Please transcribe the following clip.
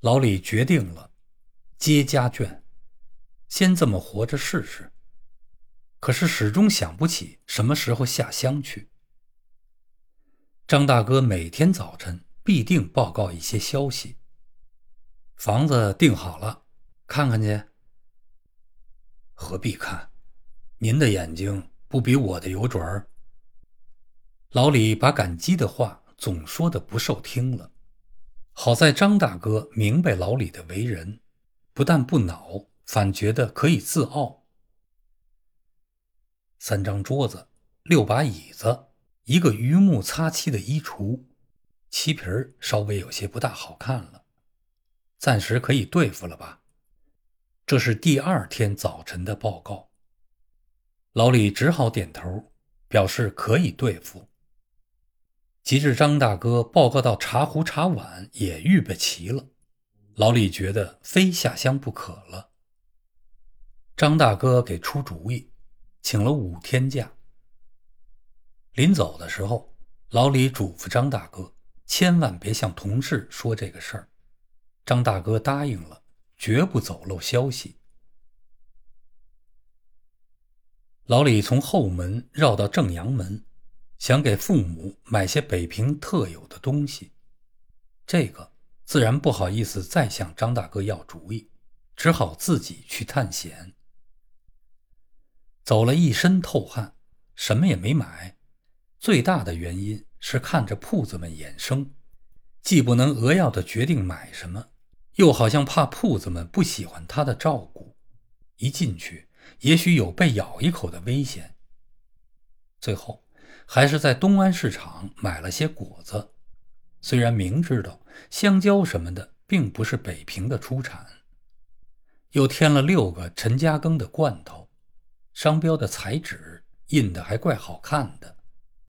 老李决定了，接家眷，先这么活着试试。可是始终想不起什么时候下乡去。张大哥每天早晨必定报告一些消息。房子定好了，看看去。何必看？您的眼睛不比我的有准儿。老李把感激的话总说的不受听了。好在张大哥明白老李的为人，不但不恼，反觉得可以自傲。三张桌子，六把椅子，一个榆木擦漆的衣橱，漆皮儿稍微有些不大好看了，暂时可以对付了吧？这是第二天早晨的报告。老李只好点头，表示可以对付。及至张大哥报告到茶壶茶碗也预备齐了，老李觉得非下乡不可了。张大哥给出主意，请了五天假。临走的时候，老李嘱咐张大哥，千万别向同事说这个事儿。张大哥答应了，绝不走漏消息。老李从后门绕到正阳门。想给父母买些北平特有的东西，这个自然不好意思再向张大哥要主意，只好自己去探险。走了一身透汗，什么也没买。最大的原因是看着铺子们眼生，既不能扼要的决定买什么，又好像怕铺子们不喜欢他的照顾，一进去也许有被咬一口的危险。最后。还是在东安市场买了些果子，虽然明知道香蕉什么的并不是北平的出产，又添了六个陈家庚的罐头，商标的彩纸印的还怪好看的。